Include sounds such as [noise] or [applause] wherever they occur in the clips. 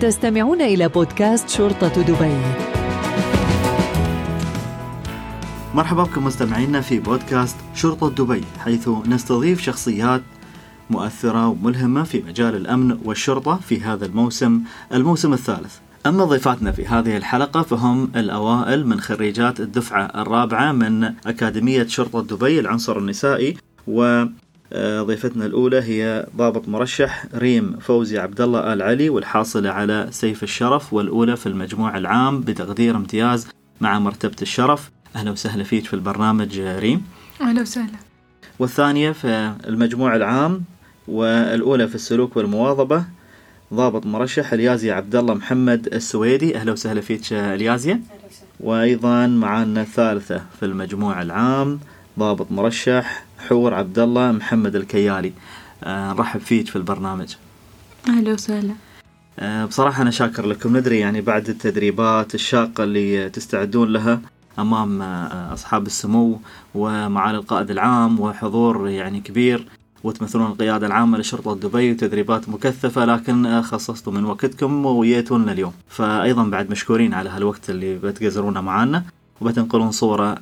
تستمعون إلى بودكاست شرطة دبي. مرحبا بكم مستمعينا في بودكاست شرطة دبي حيث نستضيف شخصيات مؤثرة وملهمة في مجال الأمن والشرطة في هذا الموسم الموسم الثالث. أما ضيفاتنا في هذه الحلقة فهم الأوائل من خريجات الدفعة الرابعة من أكاديمية شرطة دبي العنصر النسائي وضيفتنا الأولى هي ضابط مرشح ريم فوزي عبد الله آل علي والحاصلة على سيف الشرف والأولى في المجموع العام بتقدير امتياز مع مرتبة الشرف. أهلا وسهلا فيك في البرنامج ريم. أهلا وسهلا. والثانية في المجموع العام والأولى في السلوك والمواظبة ضابط مرشح اليازي عبد الله محمد السويدي. أهلا وسهلا فيك اليازية وأيضا معنا الثالثة في المجموع العام ضابط مرشح حور عبد الله محمد الكيالي. آه نرحب فيك في البرنامج. أهلا وسهلا. آه بصراحة أنا شاكر لكم. ندري يعني بعد التدريبات الشاقة اللي تستعدون لها أمام آه أصحاب السمو ومعالي القائد العام وحضور يعني كبير وتمثلون القيادة العامة لشرطة دبي وتدريبات مكثفة لكن خصصتوا من وقتكم وجيتوا لنا اليوم. فأيضا بعد مشكورين على هالوقت اللي بتقزرونه معنا وبتنقلون صورة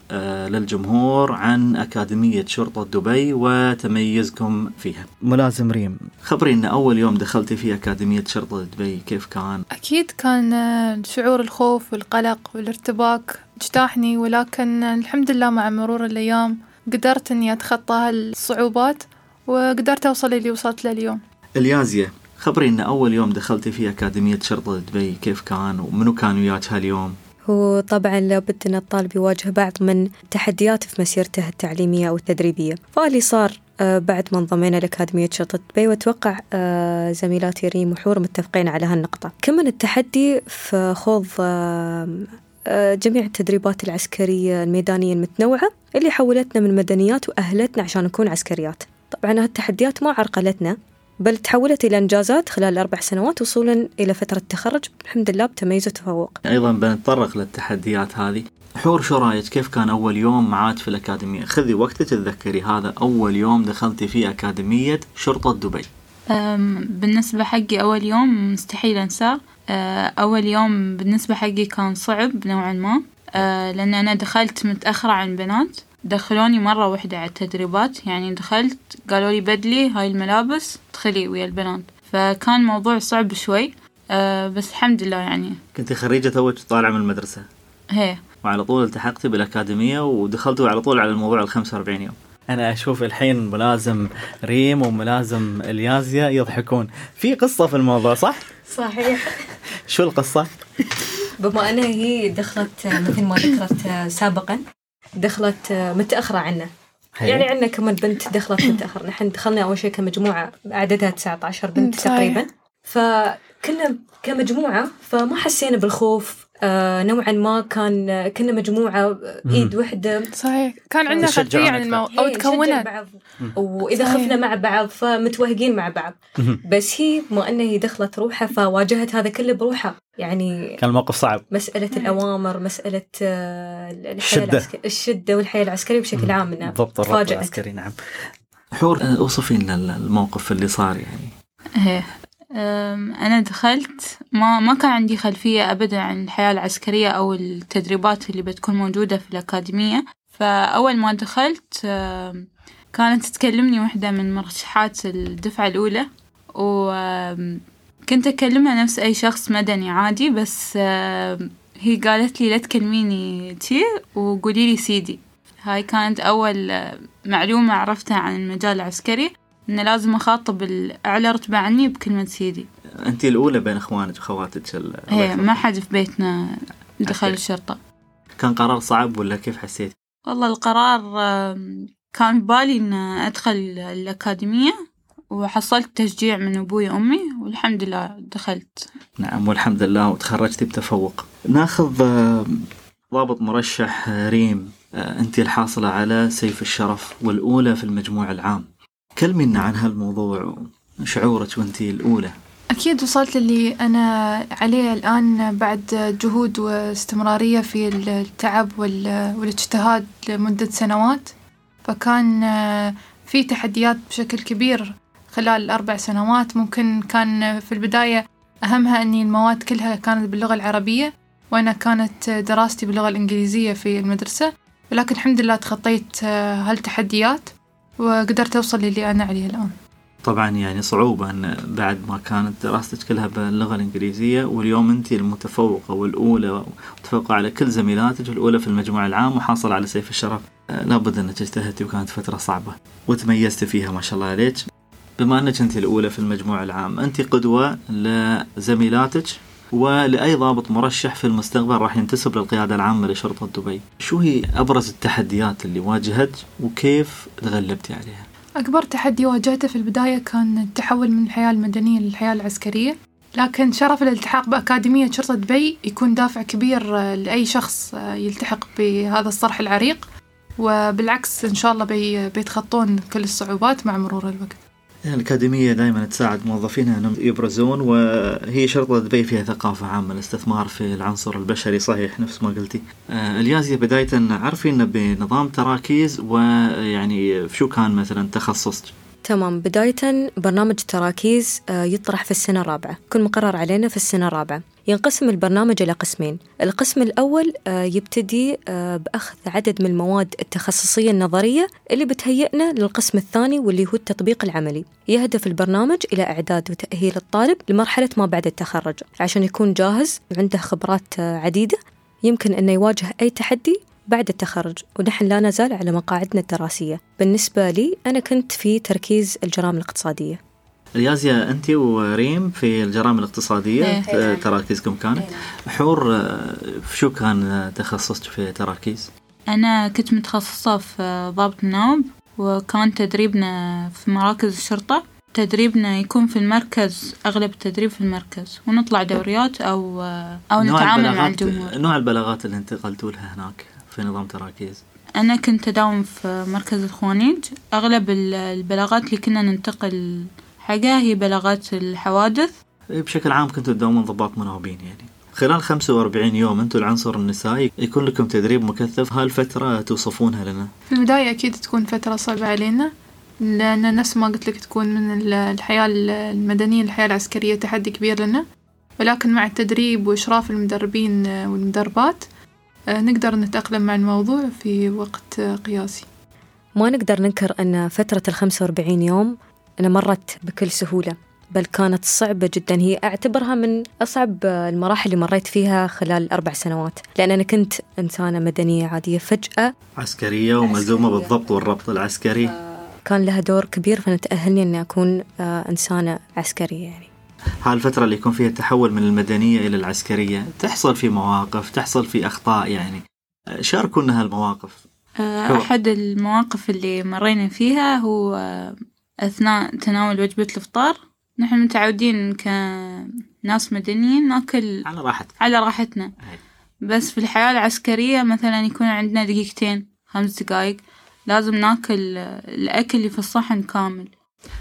للجمهور عن أكاديمية شرطة دبي وتميزكم فيها ملازم ريم خبرينا أول يوم دخلتي في أكاديمية شرطة دبي كيف كان؟ أكيد كان شعور الخوف والقلق والارتباك اجتاحني ولكن الحمد لله مع مرور الأيام قدرت أني أتخطى هالصعوبات وقدرت أوصل إللي وصلت له اليوم اليازية خبرينا أول يوم دخلتي في أكاديمية شرطة دبي كيف كان ومنو كان وياك هاليوم؟ هو طبعا لابد أن الطالب يواجه بعض من تحديات في مسيرته التعليمية أو التدريبية. فاللي صار بعد ما انضمينا لأكاديمية شرطة دبي وأتوقع زميلاتي ريم وحور متفقين على هالنقطة. كمان التحدي في خوض جميع التدريبات العسكرية الميدانية المتنوعة اللي حولتنا من مدنيات وأهلتنا عشان نكون عسكريات. طبعا هالتحديات ما عرقلتنا. بل تحولت إلى إنجازات خلال الأربع سنوات وصولا إلى فترة التخرج الحمد لله بتميز وتفوق. أيضا بنتطرق للتحديات هذه. حور شو رايك كيف كان أول يوم معاك في الأكاديمية؟ خذي وقتك تتذكري هذا أول يوم دخلتي في أكاديمية شرطة دبي. بالنسبة حقي أول يوم مستحيل أنساه. أول يوم بالنسبة حقي كان صعب نوعا ما. لأن أنا دخلت متأخرة عن البنات دخلوني مرة واحدة على التدريبات. يعني دخلت قالوا لي بدلي هاي الملابس ادخلي ويا البنات. فكان موضوع صعب شوي. أه بس الحمد لله يعني. كنت خريجة توك طالعة من المدرسة. هي. وعلى طول التحقتي بالأكاديمية ودخلتوا على طول على الموضوع ال 45 يوم. أنا أشوف الحين ملازم ريم وملازم اليازيا يضحكون. في قصة في الموضوع صح؟ صحيح. شو القصة؟ بما أنها هي دخلت مثل ما ذكرت سابقا دخلت متأخرة عنا. هي. يعني عندنا كمان بنت دخلت [coughs] متأخر نحن دخلنا أول شيء كمجموعة عددها 19 بنت تقريبا. فكنا كمجموعة فما حسينا بالخوف. آه نوعا ما كان كنا مجموعة ايد وحدة. صحيح. كان عندنا خلفية عن المو... أو تكونت. بعض. وإذا صحيح. خفنا مع بعض فمتوهقين مع بعض. بس هي ما أنها هي دخلت روحها فواجهت هذا كله بروحها. يعني كان الموقف صعب. مسألة الأوامر مسألة الحياة الشدة. الشدة والحياة العسكرية بشكل عام إنها ضبط الربط العسكري نعم. حور أوصفي لنا الموقف اللي صار يعني. إيه. أنا دخلت ما ما كان عندي خلفية أبدا عن الحياة العسكرية أو التدريبات اللي بتكون موجودة في الأكاديمية. فأول ما دخلت كانت تكلمني واحدة من مرشحات الدفعة الأولى. وكنت أكلمها نفس أي شخص مدني عادي بس هي قالت لي لا تكلميني تي وقولي لي سيدي هاي كانت أول معلومة عرفتها عن المجال العسكري. إنه لازم أخاطب الأعلى رتبة عني بكلمة سيدي. أنت الأولى بين إخوانك وخواتك إيه ما حد في بيتنا دخل الشرطة. كان قرار صعب ولا كيف حسيت؟ والله القرار كان ببالي إن أدخل الأكاديمية وحصلت تشجيع من أبوي وأمي والحمد لله دخلت. نعم والحمد لله وتخرجتي بتفوق. ناخذ ضابط مرشح ريم. أنت الحاصلة على سيف الشرف والأولى في المجموع العام. كلمينا عن هالموضوع شعورك وانت الأولى. أكيد وصلت للي أنا عليه الآن بعد جهود واستمرارية في التعب والاجتهاد لمدة سنوات. فكان في تحديات بشكل كبير خلال الأربع سنوات. ممكن كان في البداية أهمها أني المواد كلها كانت باللغة العربية وأنا كانت دراستي باللغة الإنجليزية في المدرسة. ولكن الحمد لله تخطيت هالتحديات. وقدرت أوصل للي أنا عليه الآن. طبعا يعني صعوبة أن بعد ما كانت دراستك كلها باللغة الإنجليزية واليوم أنت المتفوقة والأولى متفوقة على كل زميلاتك الأولى في المجموع العام وحاصل على سيف الشرف. لابد أنك اجتهدتي وكانت فترة صعبة وتميزت فيها ما شاء الله عليك. بما أنك أنت الأولى في المجموع العام أنت قدوة لزميلاتك؟ ولأي ضابط مرشح في المستقبل راح ينتسب للقيادة العامة لشرطة دبي. شو هي أبرز التحديات اللي واجهت وكيف تغلبتي عليها؟ أكبر تحدي واجهته في البداية كان التحول من الحياة المدنية للحياة العسكرية لكن شرف الالتحاق بأكاديمية شرطة دبي يكون دافع كبير لأي شخص يلتحق بهذا الصرح العريق وبالعكس إن شاء الله بي بيتخطون كل الصعوبات مع مرور الوقت. الأكاديمية دائما تساعد موظفينها أنهم يبرزون وهي شرطة دبي فيها ثقافة عامة الاستثمار في العنصر البشري صحيح نفس ما قلتي. آه اليازية بداية عارفين بنظام تراكيز ويعني شو كان مثلا تخصصك؟ تمام. بداية برنامج تراكيز آه، يطرح في السنة الرابعة. كل مقرر علينا في السنة الرابعة. ينقسم البرنامج إلى قسمين. القسم الأول آه، يبتدي آه، بأخذ عدد من المواد التخصصية النظرية اللي بتهيئنا للقسم الثاني واللي هو التطبيق العملي. يهدف البرنامج إلى إعداد وتأهيل الطالب لمرحلة ما بعد التخرج. عشان يكون جاهز وعنده خبرات عديدة يمكن أنه يواجه أي تحدي بعد التخرج ونحن لا نزال على مقاعدنا الدراسية. بالنسبة لي أنا كنت في تركيز الجرائم الاقتصادية. اليازية أنت وريم في الجرائم الاقتصادية. إيه. تراكيزكم كانت. إيه. حور آه، شو كان تخصصك في تراكيز؟ أنا كنت متخصصة في ضابط النوب وكان تدريبنا في مراكز الشرطة. تدريبنا يكون في المركز أغلب التدريب في المركز. ونطلع دوريات أو أو نتعامل مع الجمهور. نوع البلاغات اللي انتقلتوا لها هناك؟ في نظام تراكيز. أنا كنت أداوم في مركز الخوانيج. أغلب البلاغات اللي كنا ننتقل حقها هي بلاغات الحوادث. إيه، بشكل عام كنتوا تداومون ضباط مناوبين يعني. خلال 45 يوم أنتم العنصر النسائي يكون لكم تدريب مكثف. هالفترة توصفونها لنا؟ في البداية أكيد تكون فترة صعبة علينا لأن نفس ما قلت لك تكون من الحياة المدنية للحياة العسكرية تحدي كبير لنا. ولكن مع التدريب وإشراف المدربين والمدربات نقدر نتأقلم مع الموضوع في وقت قياسي. ما نقدر ننكر أن فترة الخمسة وأربعين يوم أنا مرت بكل سهولة بل كانت صعبة جدا. هي أعتبرها من أصعب المراحل اللي مريت فيها خلال الأربع سنوات. لأن أنا كنت إنسانة مدنية عادية فجأة. عسكرية وملزومة بالضبط والربط العسكري. كان لها دور كبير فأنا تأهلني أني أكون إنسانة عسكرية يعني. هالفترة اللي يكون فيها التحول من المدنية إلى العسكرية تحصل في مواقف تحصل في أخطاء يعني. شاركونا هالمواقف. آه، أحد المواقف اللي مرينا فيها هو أثناء تناول وجبة الإفطار نحن متعودين كناس مدنيين نأكل على راحتك على راحتنا. بس في الحياة العسكرية مثلا يكون عندنا دقيقتين خمس دقايق لازم نأكل الأكل اللي في الصحن كامل.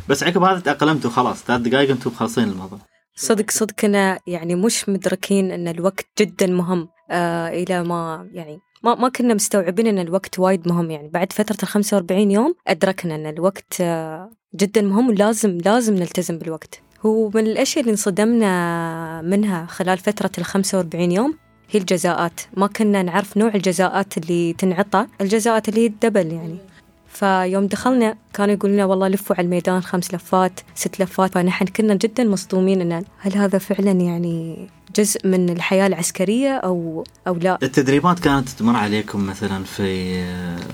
بس عقب هذا تأقلمتوا خلاص ثلاث دقائق أنتم مخلصين الموضوع. صدق صدق كنا يعني مش مدركين إن الوقت جدا مهم آه إلى ما يعني ما ما كنا مستوعبين إن الوقت وايد مهم. يعني بعد فترة ال 45 يوم أدركنا إن الوقت آه جدا مهم ولازم لازم نلتزم بالوقت. هو من الأشياء اللي انصدمنا منها خلال فترة ال 45 يوم هي الجزاءات. ما كنا نعرف نوع الجزاءات اللي تنعطى الجزاءات اللي هي الدبل يعني. فيوم دخلنا كانوا يقولون لنا والله لفوا على الميدان خمس لفات ست لفات فنحن كنا جدا مصدومين إن هل هذا فعلا يعني جزء من الحياة العسكرية أو أو لا التدريبات كانت تمر عليكم مثلا في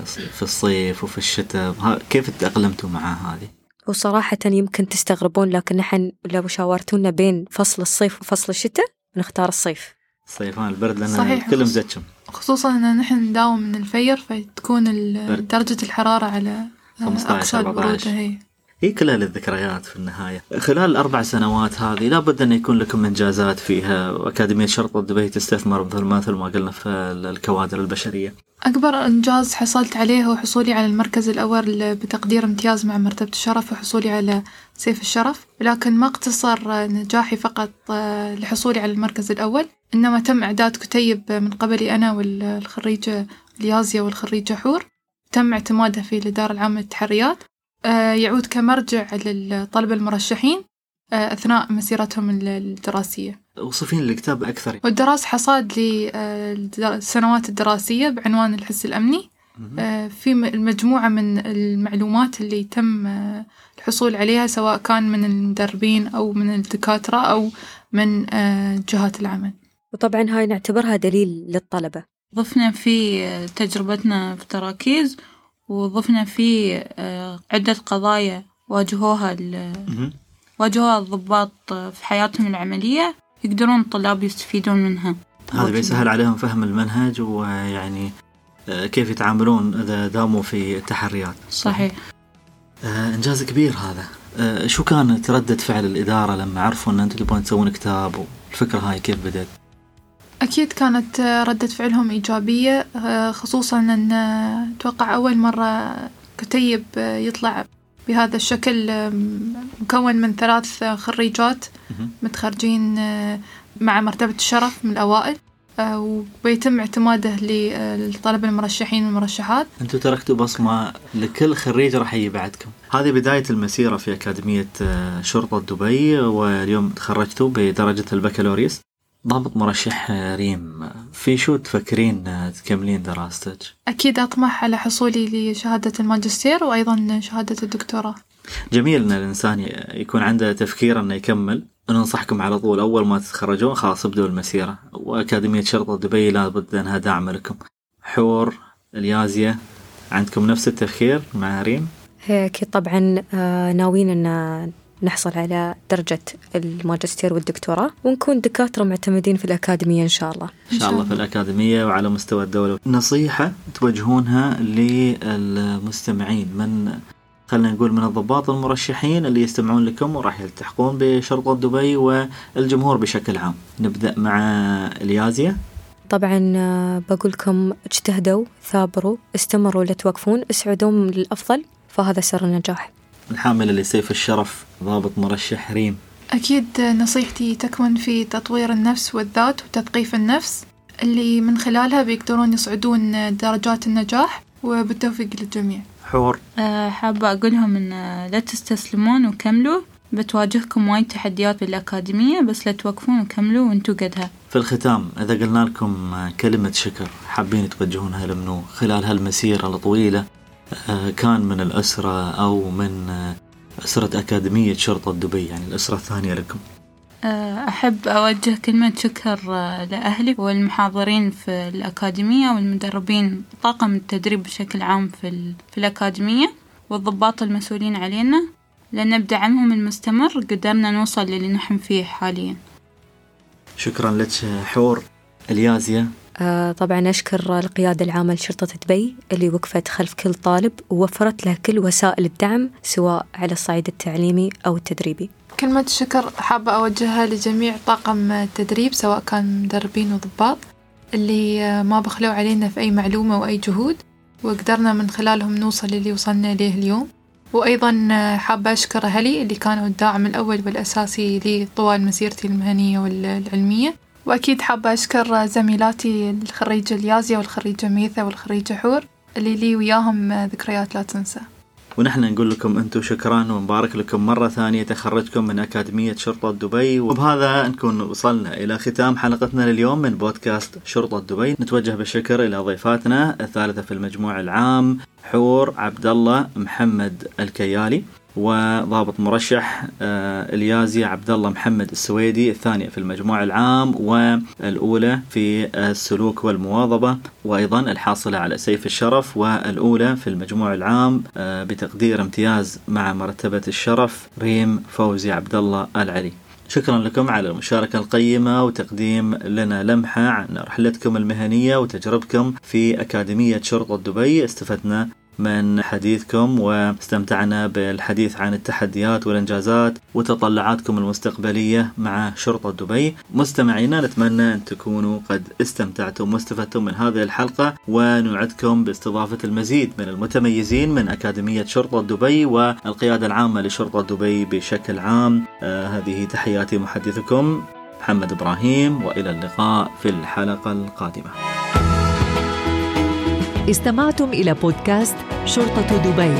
في الصيف وفي الشتاء كيف تأقلمتوا مع هذه؟ وصراحة يمكن تستغربون لكن نحن لو شاورتونا بين فصل الصيف وفصل الشتاء نختار الصيف صيفان البرد صحيح كلهم زتشم خصوصا إن نحن نداوم من الفير فتكون درجة الحرارة على 15 البرودة هي. هي كلها للذكريات في النهاية. خلال الأربع سنوات هذه لابد أن يكون لكم إنجازات فيها. وأكاديمية شرطة دبي تستثمر مثل مثل ما قلنا في الكوادر البشرية. أكبر إنجاز حصلت عليه هو حصولي على المركز الأول بتقدير امتياز مع مرتبة الشرف وحصولي على سيف الشرف. لكن ما اقتصر نجاحي فقط آه، لحصولي على المركز الأول. إنما تم إعداد كتيب من قبلي أنا والخريجة ليازيا والخريجة حور. تم اعتمادها في الإدارة العامة للتحريات. يعود كمرجع للطلبة المرشحين آه، أثناء مسيرتهم الدراسية. وصفين الكتاب أكثر. والدراسة حصاد للسنوات الدراسية بعنوان الحس الأمني. آه، في مجموعة من المعلومات اللي تم آه، الحصول عليها سواء كان من المدربين أو من الدكاترة أو من جهات العمل. وطبعا هاي نعتبرها دليل للطلبة. ضفنا في تجربتنا في تراكيز وضفنا في عدة قضايا واجهوها واجهوها الضباط في حياتهم العملية يقدرون الطلاب يستفيدون منها. هذا بيسهل عليهم فهم المنهج ويعني آه، كيف يتعاملون إذا داموا في التحريات. صحيح. آه، إنجاز كبير هذا. آه، شو كانت ردة فعل الإدارة لما عرفوا أن أنتم تبغون تسوون كتاب والفكرة هاي كيف بدأت؟ أكيد كانت ردة فعلهم إيجابية خصوصا أن أتوقع أول مرة كتيب يطلع بهذا الشكل مكون من ثلاث خريجات متخرجين آه، مع مرتبة الشرف من الأوائل آه، وبيتم اعتماده للطلبة المرشحين والمرشحات. أنتم تركتوا بصمة لكل خريج راح يجي بعدكم. هذه بداية المسيرة في أكاديمية آه، شرطة دبي واليوم تخرجتوا بدرجة البكالوريوس. ضابط مرشح ريم في شو تفكرين تكملين دراستك؟ أكيد أطمح على حصولي لشهادة الماجستير وأيضا شهادة الدكتوراه جميل أن الإنسان يكون عنده تفكير أنه يكمل ننصحكم على طول أول ما تتخرجون خلاص ابدوا المسيرة وأكاديمية شرطة دبي لابد أنها داعمة لكم حور اليازية عندكم نفس التفكير مع ريم؟ هي أكيد طبعا آه، ناويين أن نحصل على درجة الماجستير والدكتوراه ونكون دكاترة معتمدين في الأكاديمية إن شاء الله. إن شاء الله في الأكاديمية وعلى مستوى الدولة. نصيحة توجهونها للمستمعين. من خلينا نقول من الضباط المرشحين اللي يستمعون لكم وراح يلتحقون بشرطة دبي والجمهور بشكل عام. نبدأ مع اليازية. طبعا آه، بقول لكم اجتهدوا ثابروا استمروا لا توقفون اسعدوا للأفضل فهذا سر النجاح. الحاملة لسيف الشرف ضابط مرشح ريم. أكيد نصيحتي تكمن في تطوير النفس والذات وتثقيف النفس اللي من خلالها بيقدرون يصعدون درجات النجاح وبالتوفيق للجميع. حور. أه حابة أقولهم إن لا تستسلمون وكملوا. بتواجهكم وايد تحديات بالأكاديمية بس لا توقفون وكملوا وانتو قدها. في الختام إذا قلنا لكم كلمة شكر حابين توجهونها لمنو؟ خلال هالمسيرة الطويلة. كان من الأسرة أو من آه، أسرة أكاديمية شرطة دبي يعني الأسرة الثانية لكم. آه، أحب أوجه كلمة شكر لأهلي والمحاضرين في الأكاديمية والمدربين طاقم التدريب بشكل عام في, في الأكاديمية والضباط المسؤولين علينا لأن بدعمهم المستمر قدرنا نوصل للي نحن فيه حاليا. شكرا لك حور. اليازية. آه، طبعا أشكر القيادة العامة لشرطة دبي اللي وقفت خلف كل طالب ووفرت له كل وسائل الدعم سواء على الصعيد التعليمي أو التدريبي. كلمة الشكر حابة أوجهها لجميع طاقم التدريب سواء كان مدربين وضباط اللي ما بخلوا علينا في أي معلومة وأي جهود وقدرنا من خلالهم نوصل للي وصلنا إليه اليوم. وأيضا حابة أشكر أهلي اللي كانوا الداعم الأول والأساسي لي طوال مسيرتي المهنية والعلمية. وأكيد حابة أشكر زميلاتي الخريجة اليازية والخريجة ميثا والخريجة حور اللي لي وياهم ذكريات لا تنسى. ونحن نقول لكم أنتم شكرا ونبارك لكم مرة ثانية تخرجكم من أكاديمية شرطة دبي. وبهذا نكون وصلنا إلى ختام حلقتنا لليوم من بودكاست شرطة دبي. نتوجه بالشكر إلى ضيفاتنا الثالثة في المجموع العام حور عبد الله محمد الكيالي. وضابط مرشح آه، اليازي عبد الله محمد السويدي الثانية في المجموع العام والأولى في السلوك والمواظبة وأيضا الحاصلة على سيف الشرف والأولى في المجموع العام آه، بتقدير امتياز مع مرتبة الشرف ريم فوزي عبد الله العلي. شكرا لكم على المشاركة القيمة وتقديم لنا لمحة عن رحلتكم المهنية وتجربكم في أكاديمية شرطة دبي استفدنا من حديثكم واستمتعنا بالحديث عن التحديات والإنجازات وتطلعاتكم المستقبلية مع شرطة دبي. مستمعينا نتمنى أن تكونوا قد استمتعتم واستفدتم من هذه الحلقة ونوعدكم باستضافة المزيد من المتميزين من أكاديمية شرطة دبي والقيادة العامة لشرطة دبي بشكل عام. آه هذه تحياتي محدثكم محمد إبراهيم وإلى اللقاء في الحلقة القادمة. استمعتم إلى بودكاست شرطة دبي.